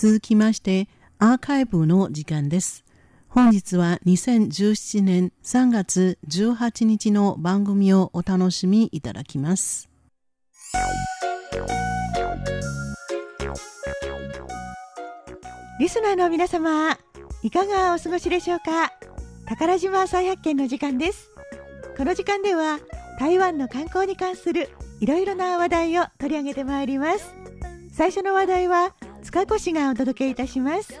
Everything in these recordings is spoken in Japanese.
続きまして、アーカイブの時間です。本日は2017年3月18日の番組をお楽しみいただきます。リスナーの皆様、いかがお過ごしでしょうか？宝島再発見の時間です。この時間では台湾の観光に関するいろいろな話題を取り上げてまいります。最初の話題は塚越がお届けいたします。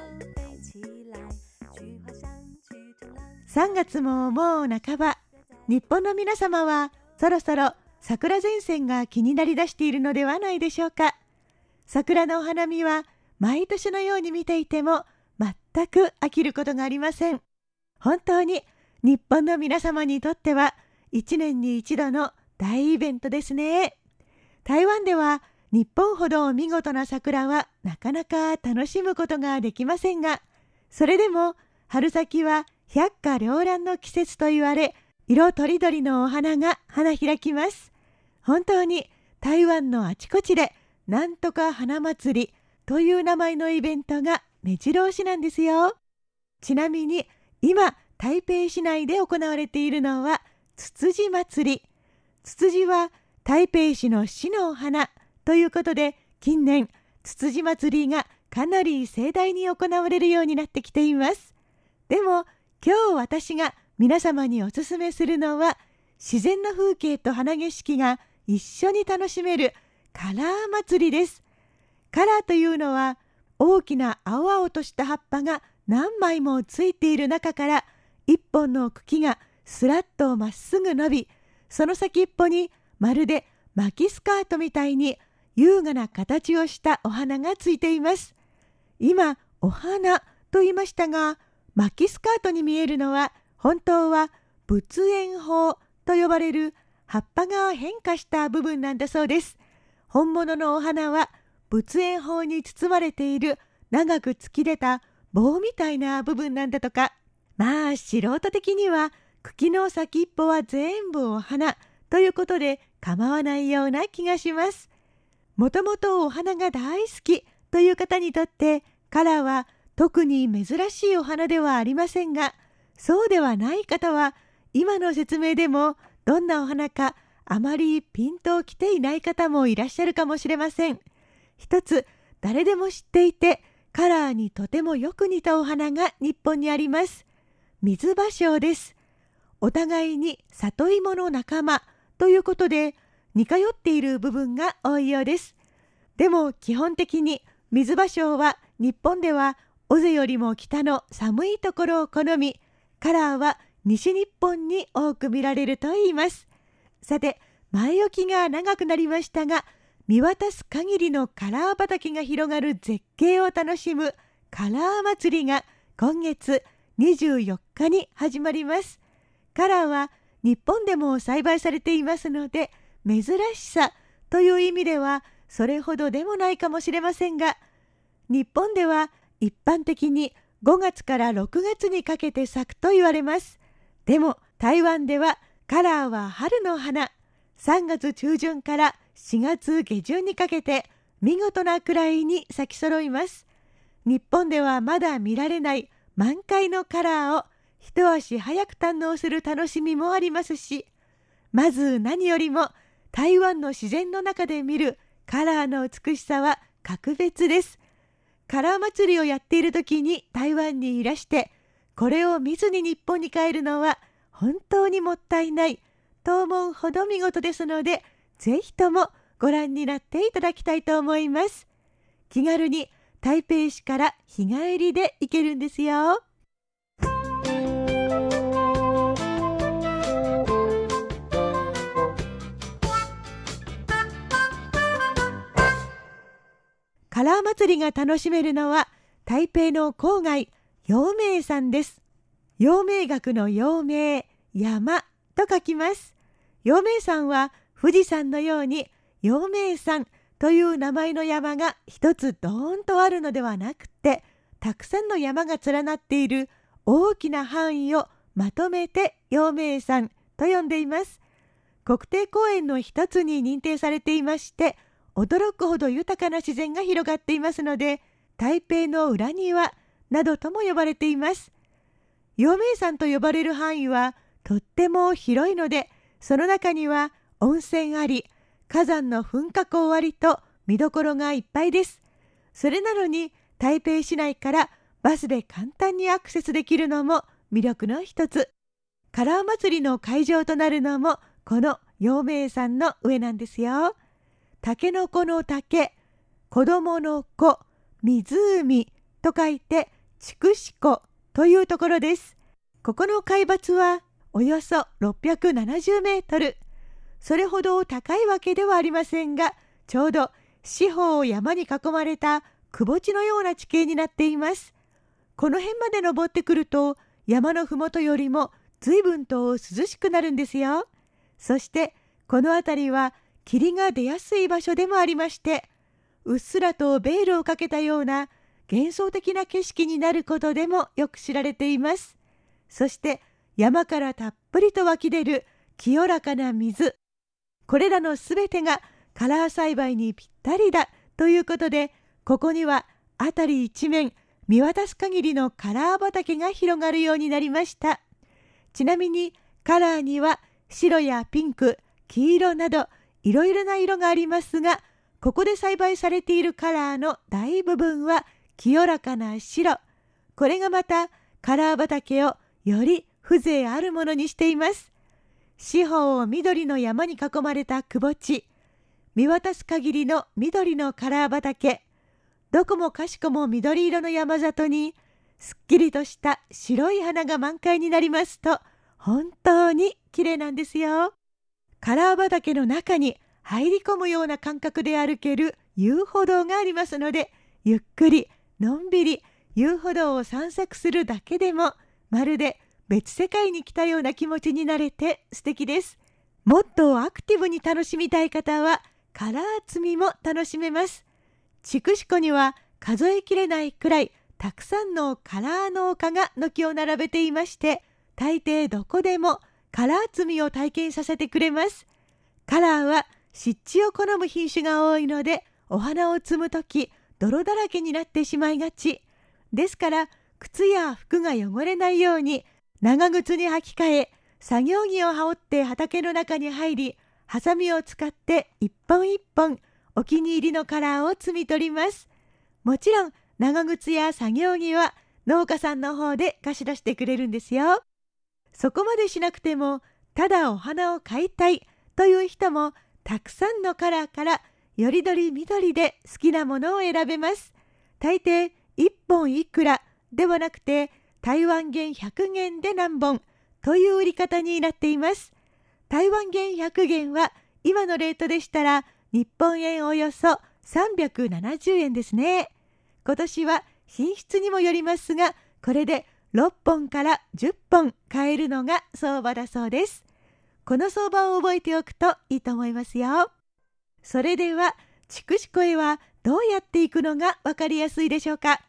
3月ももう半ば。日本の皆様はそろそろ桜前線が気になりだしているのではないでしょうか。桜のお花見は毎年のように見ていても全く飽きることがありません。本当に日本の皆様にとっては1年に一度の大イベントですね。台湾では日本ほど見事な桜はなかなか楽しむことができませんが、それでも春先は百花繚乱の季節と言われ、色とりどりのお花が花開きます。本当に台湾のあちこちでなんとか花祭りという名前のイベントが目白押しなんですよ。ちなみに今台北市内で行われているのはつつじ祭り。つつじは台北市の市のお花ということで近年つつじ祭りがかなり盛大に行われるようになってきています。でも今日私が皆様におすすめするのは自然の風景と花景色が一緒に楽しめるカラー祭りです。カラーというのは大きな青々とした葉っぱが何枚もついている中から一本の茎がすらっとまっすぐ伸びその先っぽにまるで巻きスカートみたいに優雅な形をしたお花がついています。今、お花と言いましたが、巻きスカートに見えるのは本当は仏縁法と呼ばれる葉っぱが変化した部分なんだそうです。本物のお花は仏縁法に包まれている長く突き出た棒みたいな部分なんだとか。まあ素人的には茎の先っぽは全部お花ということで構わないような気がします。もともとお花が大好きという方にとってカラーは特に珍しいお花ではありませんがそうではない方は今の説明でもどんなお花かあまりピンときていない方もいらっしゃるかもしれません。一つ誰でも知っていてカラーにとてもよく似たお花が日本にあります。水芭蕉です。お互いに里芋の仲間ということで似通っている部分が多いようです。でも基本的に水芭蕉は日本では尾瀬よりも北の寒いところを好み、カラーは西日本に多く見られると言います。さて、前置きが長くなりましたが、見渡す限りのカラー畑が広がる絶景を楽しむカラー祭りが今月24日に始まります。カラーは日本でも栽培されていますので、珍しさという意味ではそれほどでもないかもしれませんが日本では一般的に5月から6月にかけて咲くと言われます。でも台湾ではカラーは春の花。3月中旬から4月下旬にかけて見事なくらいに咲き揃います。日本ではまだ見られない満開のカラーを一足早く堪能する楽しみもありますしまず何よりも台湾の自然の中で見るカラーの美しさは格別です。カラー祭りをやっている時に台湾にいらして、これを見ずに日本に帰るのは本当にもったいないと思うほど見事ですので、ぜひともご覧になっていただきたいと思います。気軽に台北市から日帰りで行けるんですよ。祭りが楽しめるのは台北の郊外、陽明山です。陽明学の陽明、山と書きます。陽明山は富士山のように陽明山という名前の山が一つドーンとあるのではなくて、たくさんの山が連なっている大きな範囲をまとめて陽明山と呼んでいます。国定公園の一つに認定されていまして、驚くほど豊かな自然が広がっていますので台北の裏庭などとも呼ばれています。陽明山と呼ばれる範囲はとっても広いので、その中には温泉あり、火山の噴火口ありと見どころがいっぱいです。それなのに台北市内からバスで簡単にアクセスできるのも魅力の一つ。カラー祭りの会場となるのもこの陽明山の上なんですよ。タケノコの竹、子供の子、湖と書いて筑紫湖というところです。ここの海抜はおよそ670メートル。それほど高いわけではありませんが、ちょうど四方を山に囲まれた窪地のような地形になっています。この辺まで登ってくると山のふもとよりも随分と涼しくなるんですよ。そしてこの辺りは霧が出やすい場所でもありまして、うっすらとベールをかけたような幻想的な景色になることでもよく知られています。そして山からたっぷりと湧き出る清らかな水。これらのすべてがカラー栽培にぴったりだということで、ここには辺り一面見渡す限りのカラー畑が広がるようになりました。ちなみにカラーには白やピンク、黄色などいろいろな色がありますが、ここで栽培されているカラーの大部分は清らかな白。これがまたカラー畑をより風情あるものにしています。四方を緑の山に囲まれた窪地。見渡す限りの緑のカラー畑。どこもかしこも緑色の山里に、すっきりとした白い花が満開になりますと、本当に綺麗なんですよ。カラー畑の中に入り込むような感覚で歩ける遊歩道がありますので、ゆっくり、のんびり遊歩道を散策するだけでも、まるで別世界に来たような気持ちになれて素敵です。もっとアクティブに楽しみたい方はカラー摘みも楽しめます。筑紫湖には数えきれないくらいたくさんのカラー農家が軒を並べていまして、大抵どこでもカラー摘みを体験させてくれます。カラーは湿地を好む品種が多いので、お花を摘むとき泥だらけになってしまいがち。ですから、靴や服が汚れないように長靴に履き替え、作業着を羽織って畑の中に入り、ハサミを使って一本一本お気に入りのカラーを摘み取ります。もちろん長靴や作業着は農家さんの方で貸し出してくれるんですよ。そこまでしなくてもただお花を買いたいという人もたくさんのカラーからよりどり緑で好きなものを選べます。大抵1本いくらではなくて台湾元100元で何本という売り方になっています。台湾元100元は今のレートでしたら日本円およそ370円ですね。今年は品質にもよりますが、これで6本から10本買えるのが相場だそうです。この相場を覚えておくといいと思いますよ。それでは、筑紫湖へはどうやって行くのがわかりやすいでしょうか。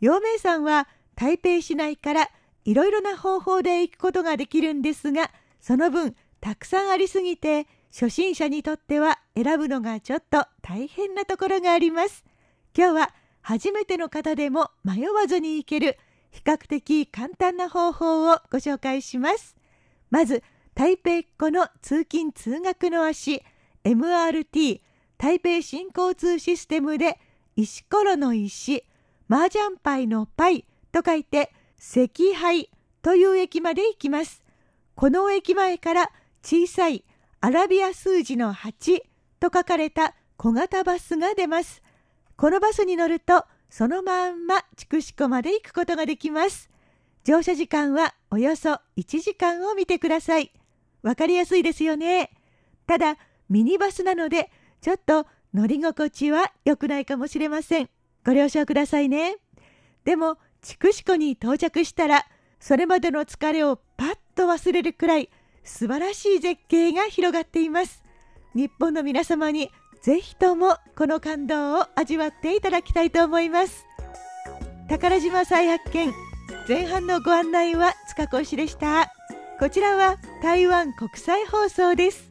陽明山は台北市内からいろいろな方法で行くことができるんですが、その分たくさんありすぎて初心者にとっては選ぶのがちょっと大変なところがあります。今日は初めての方でも迷わずに行ける比較的簡単な方法をご紹介します。まず、台北っ子の通勤通学の足、MRT、台北新交通システムで石ころの石、麻雀牌のパイと書いて石牌という駅まで行きます。この駅前から小さいアラビア数字の8と書かれた小型バスが出ます。このバスに乗るとそのまんま筑紫湖まで行くことができます。乗車時間はおよそ1時間を見てください。わかりやすいですよね。ただ、ミニバスなので、ちょっと乗り心地は良くないかもしれません。ご了承くださいね。でも、筑紫湖に到着したら、それまでの疲れをパッと忘れるくらい素晴らしい絶景が広がっています。日本の皆様にぜひともこの感動を味わっていただきたいと思います。宝島再発見前半のご案内は塚越でした。こちらは台湾国際放送です。